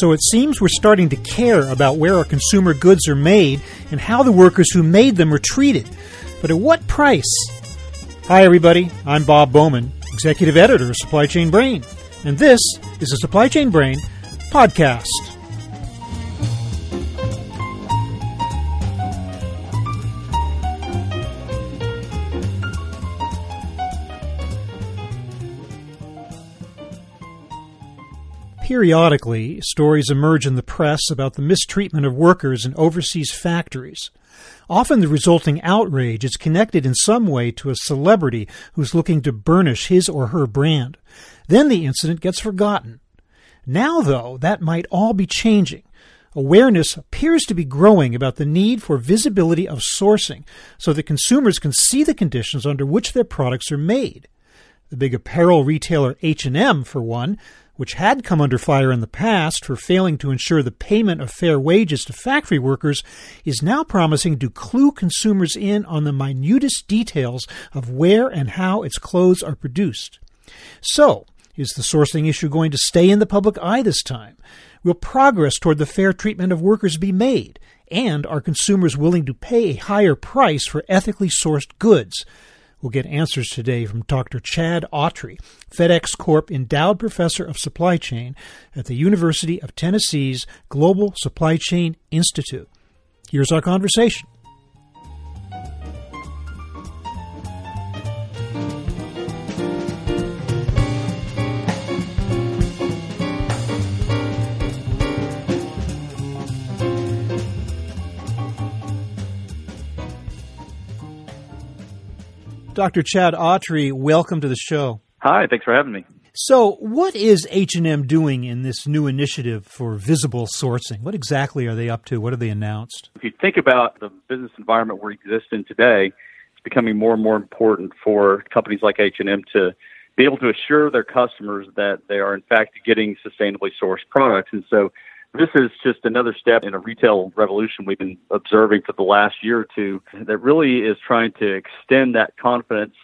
So it seems we're starting to care about where our consumer goods are made and how the workers who made them are treated. But at what price? Hi, everybody. I'm Bob Bowman, Executive Editor of Supply Chain Brain, and this is the Supply Chain Brain podcast. Periodically, stories emerge in the press about the mistreatment of workers in overseas factories. Often the resulting outrage is connected in some way to a celebrity who's looking to burnish his or her brand. Then the incident gets forgotten. Now, though, that might all be changing. Awareness appears to be growing about the need for visibility of sourcing so that consumers can see the conditions under which their products are made. The big apparel retailer H&M, for one, which had come under fire in the past for failing to ensure the payment of fair wages to factory workers, is now promising to clue consumers in on the minutest details of where and how its clothes are produced. So, is the sourcing issue going to stay in the public eye this time? Will progress toward the fair treatment of workers be made? And are consumers willing to pay a higher price for ethically sourced goods? We'll get answers today from Dr. Chad Autry, FedEx Corp endowed professor of supply chain at the University of Tennessee's Global Supply Chain Institute. Here's our conversation. Dr. Chad Autry, welcome to the show. Hi, thanks for having me. So, what is H&M doing in this new initiative for visible sourcing? What exactly are they up to? What have they announced? If you think about the business environment we exist in today, it's becoming more and more important for companies like H&M to be able to assure their customers that they are in fact getting sustainably sourced products. And so this is just another step in a retail revolution we've been observing for the last year or two that really is trying to extend that confidence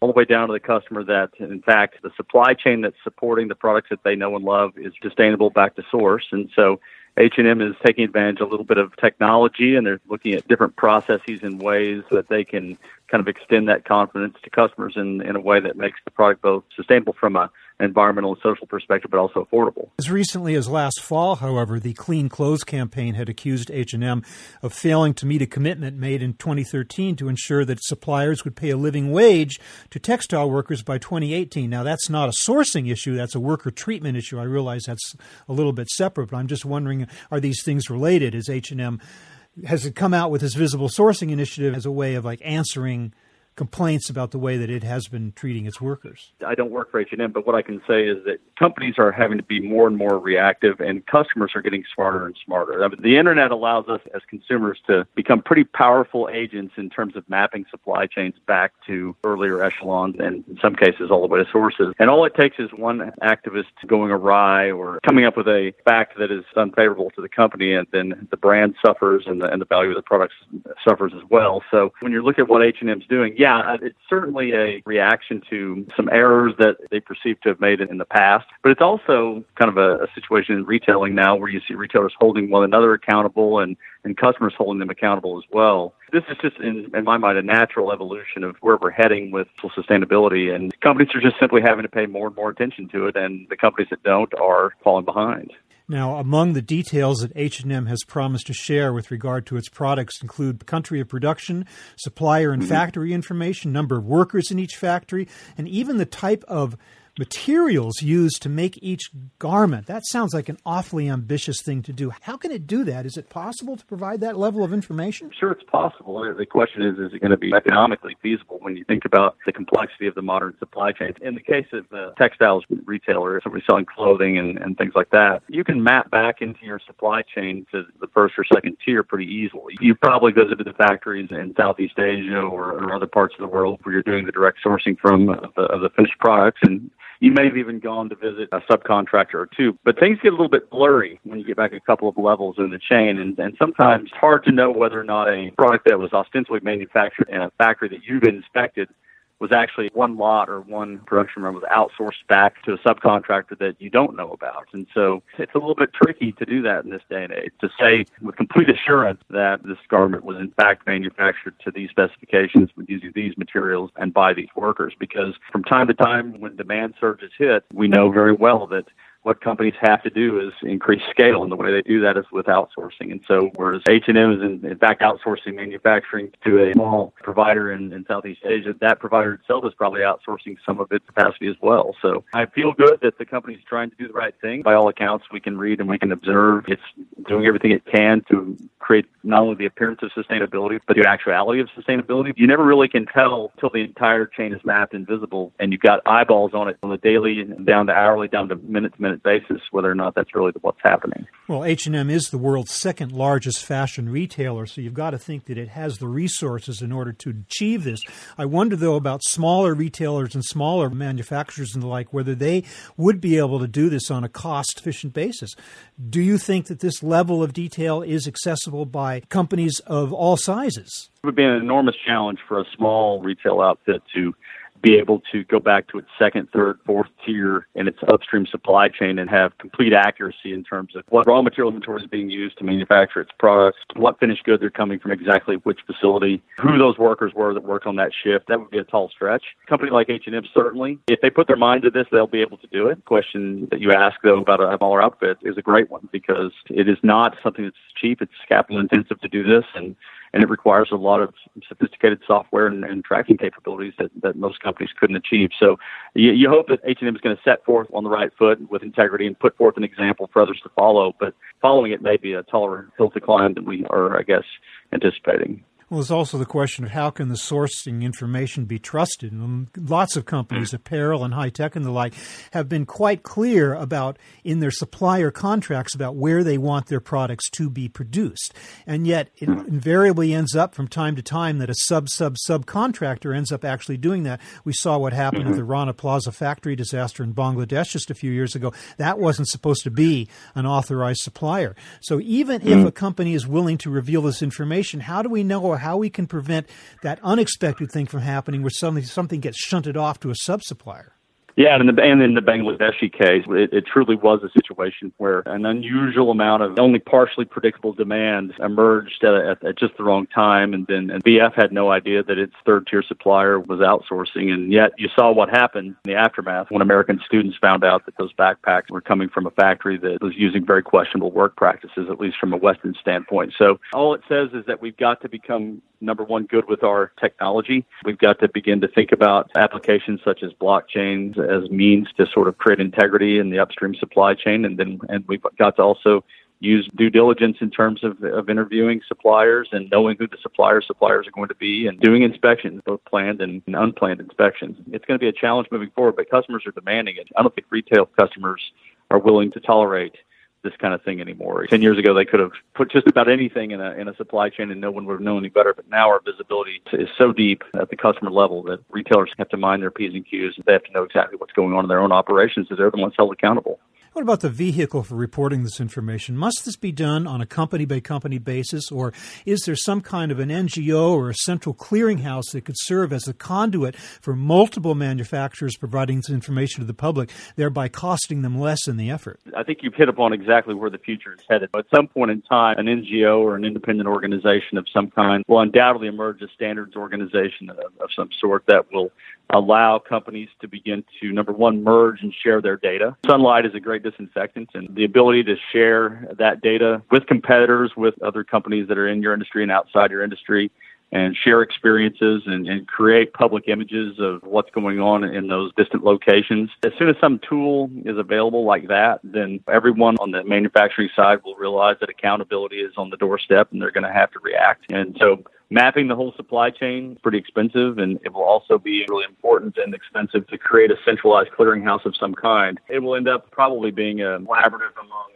all the way down to the customer that in fact the supply chain that's supporting the products that they know and love is sustainable back to source. And so H&M is taking advantage of a little bit of technology and they're looking at different processes and ways that they can kind of extend that confidence to customers in, in a way that makes the product both sustainable from a environmental and social perspective, but also affordable. As recently as last fall, however, the Clean Clothes campaign had accused H&M of failing to meet a commitment made in 2013 to ensure that suppliers would pay a living wage to textile workers by 2018. Now, that's not a sourcing issue; that's a worker treatment issue. I realize that's a little bit separate, but I'm just wondering: are these things related? Is H&M has it come out with this visible sourcing initiative as a way of like answering complaints about the way that it has been treating its workers. I don't work for H&M, but what I can say is that companies are having to be more and more reactive and customers are getting smarter and smarter. I mean, the internet allows us as consumers to become pretty powerful agents in terms of mapping supply chains back to earlier echelons and in some cases all the way to sources. And all it takes is one activist going awry or coming up with a fact that is unfavorable to the company and then the brand suffers and the, and the value of the products suffers as well. So when you look at what H&M's doing, yeah, Uh, it's certainly a reaction to some errors that they perceive to have made in the past, but it's also kind of a, a situation in retailing now where you see retailers holding one another accountable and, and customers holding them accountable as well. This is just, in, in my mind, a natural evolution of where we're heading with full sustainability, and companies are just simply having to pay more and more attention to it, and the companies that don't are falling behind. Now, among the details that H&M has promised to share with regard to its products include country of production, supplier and mm-hmm. factory information, number of workers in each factory, and even the type of materials used to make each garment. That sounds like an awfully ambitious thing to do. How can it do that? Is it possible to provide that level of information? Sure, it's possible. Uh, the question is, is it going to be economically feasible when you think about the complexity of the modern supply chain? In the case of the textiles retailer, somebody selling clothing and, and things like that, you can map back into your supply chain to the first or second tier pretty easily. You've probably visited the factories in Southeast Asia or, or other parts of the world where you're doing the direct sourcing from uh, of the, of the finished products and you may have even gone to visit a subcontractor or two, but things get a little bit blurry when you get back a couple of levels in the chain. And, and sometimes it's hard to know whether or not a product that was ostensibly manufactured in a factory that you've inspected was actually one lot or one production run was outsourced back to a subcontractor that you don't know about. And so it's a little bit tricky to do that in this day and age to say with complete assurance that this garment was in fact manufactured to these specifications using these materials and by these workers because from time to time when demand surges hit, we know very well that what companies have to do is increase scale, and the way they do that is with outsourcing. And so, whereas H&M is in, in fact outsourcing manufacturing to a small provider in, in Southeast Asia, that provider itself is probably outsourcing some of its capacity as well. So, I feel good that the company's trying to do the right thing. By all accounts, we can read and we can observe it's doing everything it can to create not only the appearance of sustainability, but the actuality of sustainability. You never really can tell until the entire chain is mapped and visible, and you've got eyeballs on it on the daily, down to hourly, down to minute to minute minute basis whether or not that's really what's happening. Well, H&M is the world's second largest fashion retailer, so you've got to think that it has the resources in order to achieve this. I wonder though about smaller retailers and smaller manufacturers and the like whether they would be able to do this on a cost efficient basis. Do you think that this level of detail is accessible by companies of all sizes? It would be an enormous challenge for a small retail outfit to be able to go back to its second, third, fourth tier in its upstream supply chain and have complete accuracy in terms of what raw material inventory is being used to manufacture its products, what finished goods are coming from exactly which facility, who those workers were that worked on that shift. That would be a tall stretch. A company like H&M certainly, if they put their mind to this, they'll be able to do it. The question that you ask though about a smaller outfit is a great one because it is not something that's cheap. It's capital intensive to do this and and it requires a lot of sophisticated software and, and tracking capabilities that, that most companies couldn't achieve. So you, you hope that H&M is going to set forth on the right foot with integrity and put forth an example for others to follow, but following it may be a taller hill to climb than we are, I guess, anticipating. Well, there's also the question of how can the sourcing information be trusted. And lots of companies, apparel and high tech and the like, have been quite clear about in their supplier contracts about where they want their products to be produced. And yet, it invariably ends up from time to time that a sub sub subcontractor ends up actually doing that. We saw what happened with the Rana Plaza factory disaster in Bangladesh just a few years ago. That wasn't supposed to be an authorized supplier. So even if hmm. a company is willing to reveal this information, how do we know? How we can prevent that unexpected thing from happening where something something gets shunted off to a sub supplier. Yeah, and in the, and in the Bangladeshi case, it, it truly was a situation where an unusual amount of only partially predictable demand emerged at, at, at just the wrong time, and then and VF had no idea that its third tier supplier was outsourcing, and yet you saw what happened in the aftermath when American students found out that those backpacks were coming from a factory that was using very questionable work practices, at least from a Western standpoint. So all it says is that we've got to become number one, good with our technology. We've got to begin to think about applications such as blockchains as means to sort of create integrity in the upstream supply chain. And then, and we've got to also use due diligence in terms of, of interviewing suppliers and knowing who the supplier suppliers are going to be and doing inspections, both planned and unplanned inspections. It's going to be a challenge moving forward, but customers are demanding it. I don't think retail customers are willing to tolerate this kind of thing anymore. Ten years ago, they could have put just about anything in a in a supply chain, and no one would have known any better. But now our visibility is so deep at the customer level that retailers have to mind their p's and q's. They have to know exactly what's going on in their own operations, as they're the ones held accountable. What about the vehicle for reporting this information? Must this be done on a company by company basis, or is there some kind of an NGO or a central clearinghouse that could serve as a conduit for multiple manufacturers providing this information to the public, thereby costing them less in the effort? I think you've hit upon exactly where the future is headed. At some point in time, an NGO or an independent organization of some kind will undoubtedly emerge a standards organization of, of some sort that will allow companies to begin to, number one, merge and share their data. Sunlight is a great disinfectant, and the ability to share that data with competitors, with other companies that are in your industry and outside your industry, and share experiences and, and create public images of what's going on in those distant locations. As soon as some tool is available like that, then everyone on the manufacturing side will realize that accountability is on the doorstep and they're going to have to react. And so mapping the whole supply chain is pretty expensive and it will also be really important and expensive to create a centralized clearinghouse of some kind. It will end up probably being a collaborative among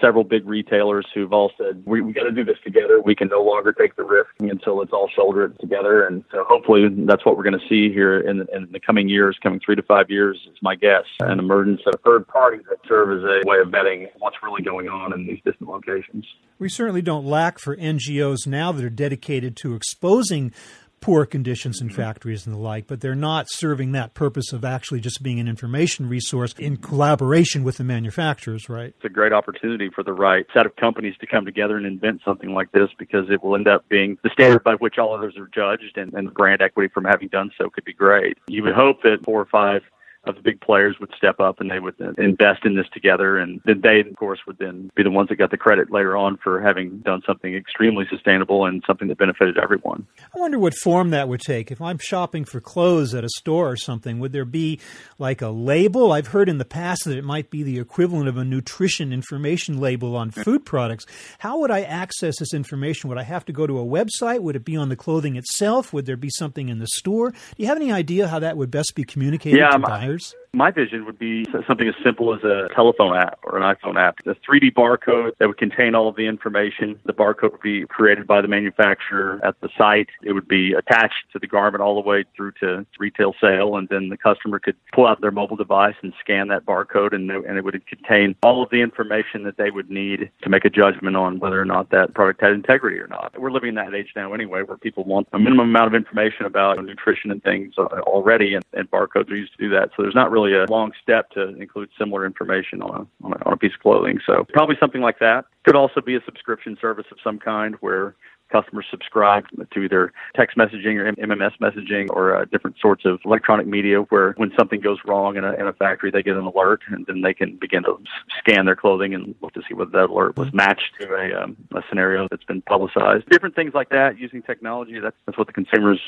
several big retailers who've all said, we, we got to do this together. We can no longer take the risk until it's all shouldered together. And so hopefully that's what we're going to see here in in the coming years, coming three to five years is my guess, an emergence of third parties that serve as a way of vetting what's really going on in these distant locations. We certainly don't lack for NGOs now that are dedicated to exposing poor conditions in factories and the like, but they're not serving that purpose of actually just being an information resource in collaboration with the manufacturers, right? It's a great opportunity for the right set of companies to come together and invent something like this because it will end up being the standard by which all others are judged, and, and brand equity from having done so could be great. You would hope that four or five of the big players would step up and they would invest in this together. And then they, of course, would then be the ones that got the credit later on for having done something extremely sustainable and something that benefited everyone. I wonder what form that would take. If I'm shopping for clothes at a store or something, would there be like a label? I've heard in the past that it might be the equivalent of a nutrition information label on food products. How would I access this information? Would I have to go to a website? Would it be on the clothing itself? Would there be something in the store? Do you have any idea how that would best be communicated yeah, to buyers? years my vision would be something as simple as a telephone app or an iPhone app, a 3D barcode that would contain all of the information. The barcode would be created by the manufacturer at the site. It would be attached to the garment all the way through to retail sale, and then the customer could pull out their mobile device and scan that barcode, and, and it would contain all of the information that they would need to make a judgment on whether or not that product had integrity or not. We're living in that age now anyway, where people want a minimum amount of information about nutrition and things uh, already, and, and barcodes are used to do that. So there's not really a long step to include similar information on a, on a, on a piece of clothing. So probably something like that. Could also be a subscription service of some kind where customers subscribe to either text messaging or MMS messaging or uh, different sorts of electronic media where when something goes wrong in a, in a factory, they get an alert and then they can begin to scan their clothing and look to see whether that alert was matched to a, um, a scenario that's been publicized. Different things like that using technology, that's, that's what the consumer's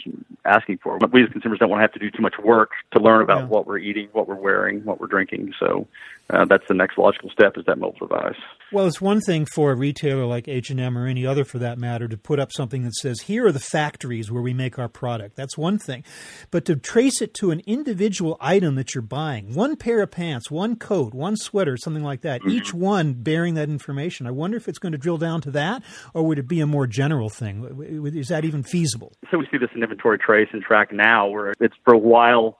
asking for. We as consumers don't want to have to do too much work to learn about yeah. what we're eating, what we're wearing, what we're drinking. So uh, that's the next logical step is that mobile device. Well, it's one thing for a retailer like H&M or any other for that matter to put up something that says here are the factories where we make our product. That's one thing. But to trace it to an individual item that you're buying, one pair of pants, one coat, one sweater, something like that, mm-hmm. each one bearing that information. I wonder if it's going to drill down to that or would it be a more general thing? Is that even feasible? So we see this in inventory trace and track now where it's for a while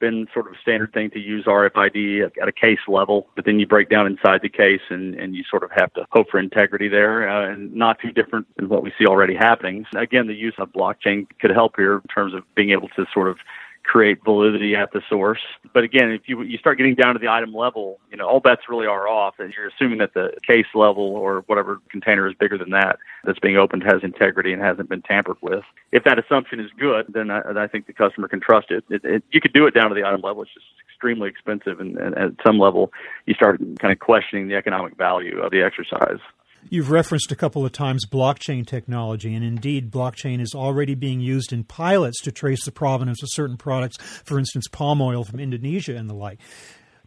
been sort of a standard thing to use RFID at, a case level, but then you break down inside the case and, and you sort of have to hope for integrity there, uh, and not too different than what we see already happening. Again, the use of blockchain could help here in terms of being able to sort of create validity at the source. But again, if you you start getting down to the item level, you know, all bets really are off, and you're assuming that the case level or whatever container is bigger than that that's being opened has integrity and hasn't been tampered with. If that assumption is good, then I, I think the customer can trust it. It, it. You could do it down to the item level. It's just extremely expensive, and, and at some level, you start kind of questioning the economic value of the exercise. You've referenced a couple of times blockchain technology, and indeed, blockchain is already being used in pilots to trace the provenance of certain products, for instance, palm oil from Indonesia and the like.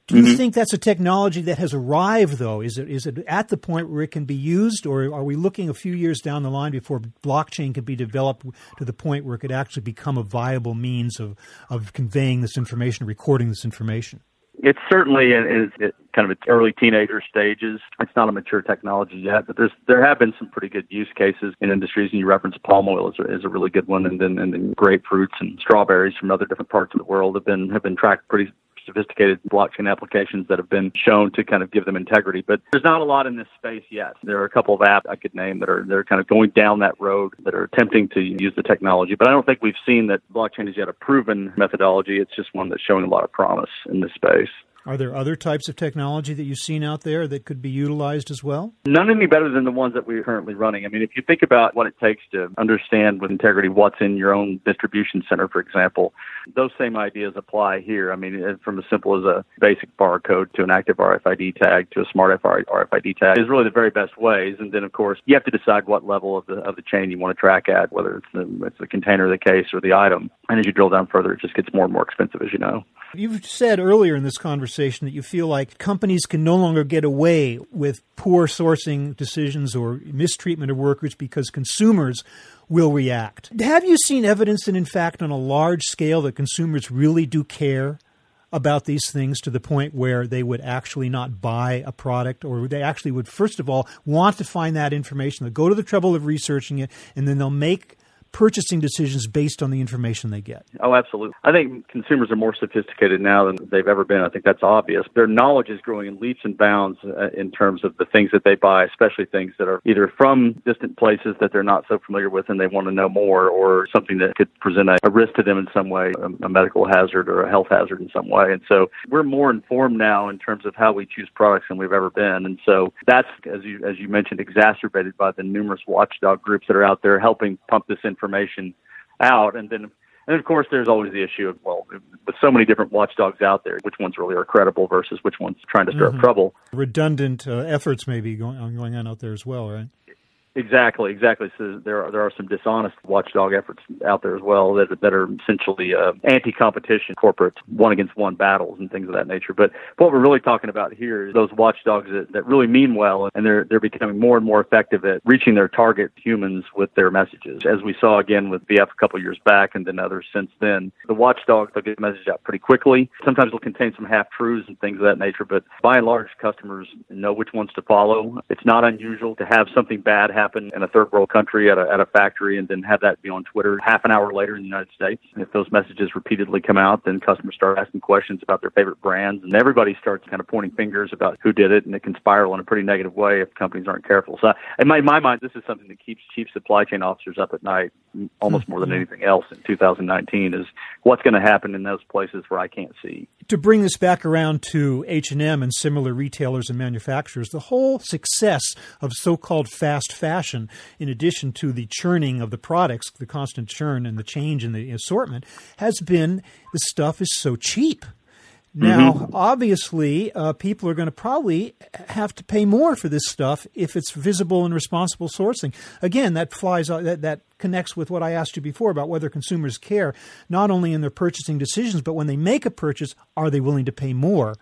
Do you mm-hmm. think that's a technology that has arrived, though? Is it is it at the point where it can be used, or are we looking a few years down the line before blockchain can be developed to the point where it could actually become a viable means of, of conveying this information, recording this information? It's certainly in, in, kind of its early teenager stages. It's not a mature technology yet, but there's there have been some pretty good use cases in industries. And you reference palm oil is a, is a really good one, and then and then grapefruits and strawberries from other different parts of the world have been have been tracked pretty sophisticated blockchain applications that have been shown to kind of give them integrity. But there's not a lot in this space yet. There are a couple of apps I could name that are they're kind of going down that road that are attempting to use the technology. But I don't think we've seen that blockchain is yet a proven methodology. It's just one that's showing a lot of promise in this space. Are there other types of technology that you've seen out there that could be utilized as well? None any better than the ones that we're currently running. I mean, if you think about what it takes to understand with integrity what's in your own distribution center, for example, those same ideas apply here. I mean, from as simple as a basic barcode to an active RFID tag to a smart RFID tag is really the very best ways. And then, of course, you have to decide what level of the of the chain you want to track at, whether it's the, it's the container, the case, or the item. And as you drill down further, it just gets more and more expensive, as you know. You've said earlier in this conversation that you feel like companies can no longer get away with poor sourcing decisions or mistreatment of workers because consumers will react. Have you seen evidence that, in fact, on a large scale, that consumers really do care about these things to the point where they would actually not buy a product or they actually would, first of all, want to find that information? They'll go to the trouble of researching it and then they'll make purchasing decisions based on the information they get. Oh, absolutely. I think consumers are more sophisticated now than they've ever been. I think that's obvious. Their knowledge is growing in leaps and bounds uh, in terms of the things that they buy, especially things that are either from distant places that they're not so familiar with and they want to know more, or something that could present a, a risk to them in some way, a, a medical hazard or a health hazard in some way. And so we're more informed now in terms of how we choose products than we've ever been. And so that's, as you as you mentioned, exacerbated by the numerous watchdog groups that are out there helping pump this information out. And then and of course, there's always the issue of, well, with so many different watchdogs out there, which ones really are credible versus which ones trying to stir mm-hmm. up trouble. Redundant uh, efforts may be going on, going on out there as well, right? Exactly, exactly. So there are there are some dishonest watchdog efforts out there as well that that are essentially uh, anti-competition, corporate one against one battles and things of that nature. But what we're really talking about here is those watchdogs that, that really mean well, and they're they're becoming more and more effective at reaching their target humans with their messages, as we saw again with VF a couple years back, and then others since then. The watchdogs they'll get the message out pretty quickly. Sometimes they'll contain some half truths and things of that nature, but by and large, customers know which ones to follow. It's not unusual to have something bad happen happen in a third world country at a, at a factory and then have that be on Twitter half an hour later in the United States. And if those messages repeatedly come out, then customers start asking questions about their favorite brands and everybody starts kind of pointing fingers about who did it and it can spiral in a pretty negative way if companies aren't careful. So in my, in my mind, this is something that keeps chief supply chain officers up at night almost more than mm-hmm. anything else in 2019 is what's going to happen in those places where I can't see. To bring this back around to H&M and similar retailers and manufacturers, the whole success of so-called fast fashion in addition to the churning of the products, the constant churn and the change in the assortment has been the stuff is so cheap. Now, mm-hmm. obviously, uh, people are going to probably have to pay more for this stuff if it's visible and responsible sourcing. Again, that flies uh, that that connects with what I asked you before about whether consumers care not only in their purchasing decisions, but when they make a purchase, are they willing to pay more?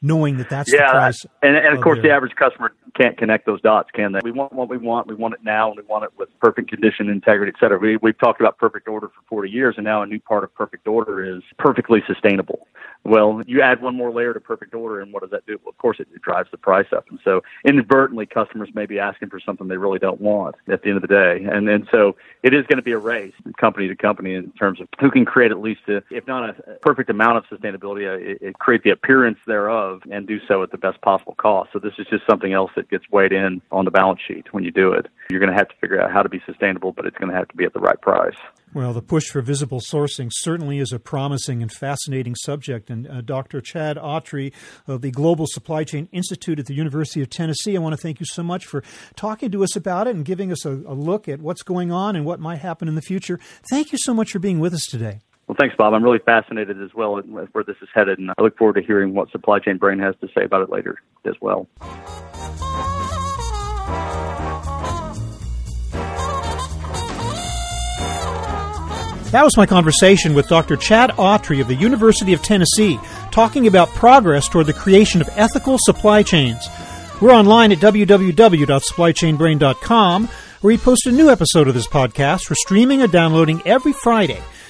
Knowing that that's yeah, the price. And, and of, of course, their... the average customer can't connect those dots, can they? We want what we want. We want it now, and we want it with perfect condition, integrity, et cetera. We, we've talked about perfect order for 40 years, and now a new part of perfect order is perfectly sustainable. Well, you add one more layer to perfect order, and what does that do? Well, of course, it, drives the price up. And so, inadvertently, customers may be asking for something they really don't want at the end of the day. And and so, it is going to be a race, company to company, in terms of who can create at least, a, if not a perfect amount of sustainability, uh, it, it create the appearance thereof, and do so at the best possible cost. So, this is just something else that gets weighed in on the balance sheet when you do it. You're going to have to figure out how to be sustainable, but it's going to have to be at the right price. Well, the push for visible sourcing certainly is a promising and fascinating subject. And uh, Dr. Chad Autry of the Global Supply Chain Institute at the University of Tennessee, I want to thank you so much for talking to us about it and giving us a, a look at what's going on and what might happen in the future. Thank you so much for being with us today. Well, thanks, Bob. I'm really fascinated as well with where this is headed, and I look forward to hearing what Supply Chain Brain has to say about it later as well. That was my conversation with Dr. Chad Autry of the University of Tennessee, talking about progress toward the creation of ethical supply chains. We're online at www.supplychainbrain.com, where we post a new episode of this podcast for streaming or downloading every Friday.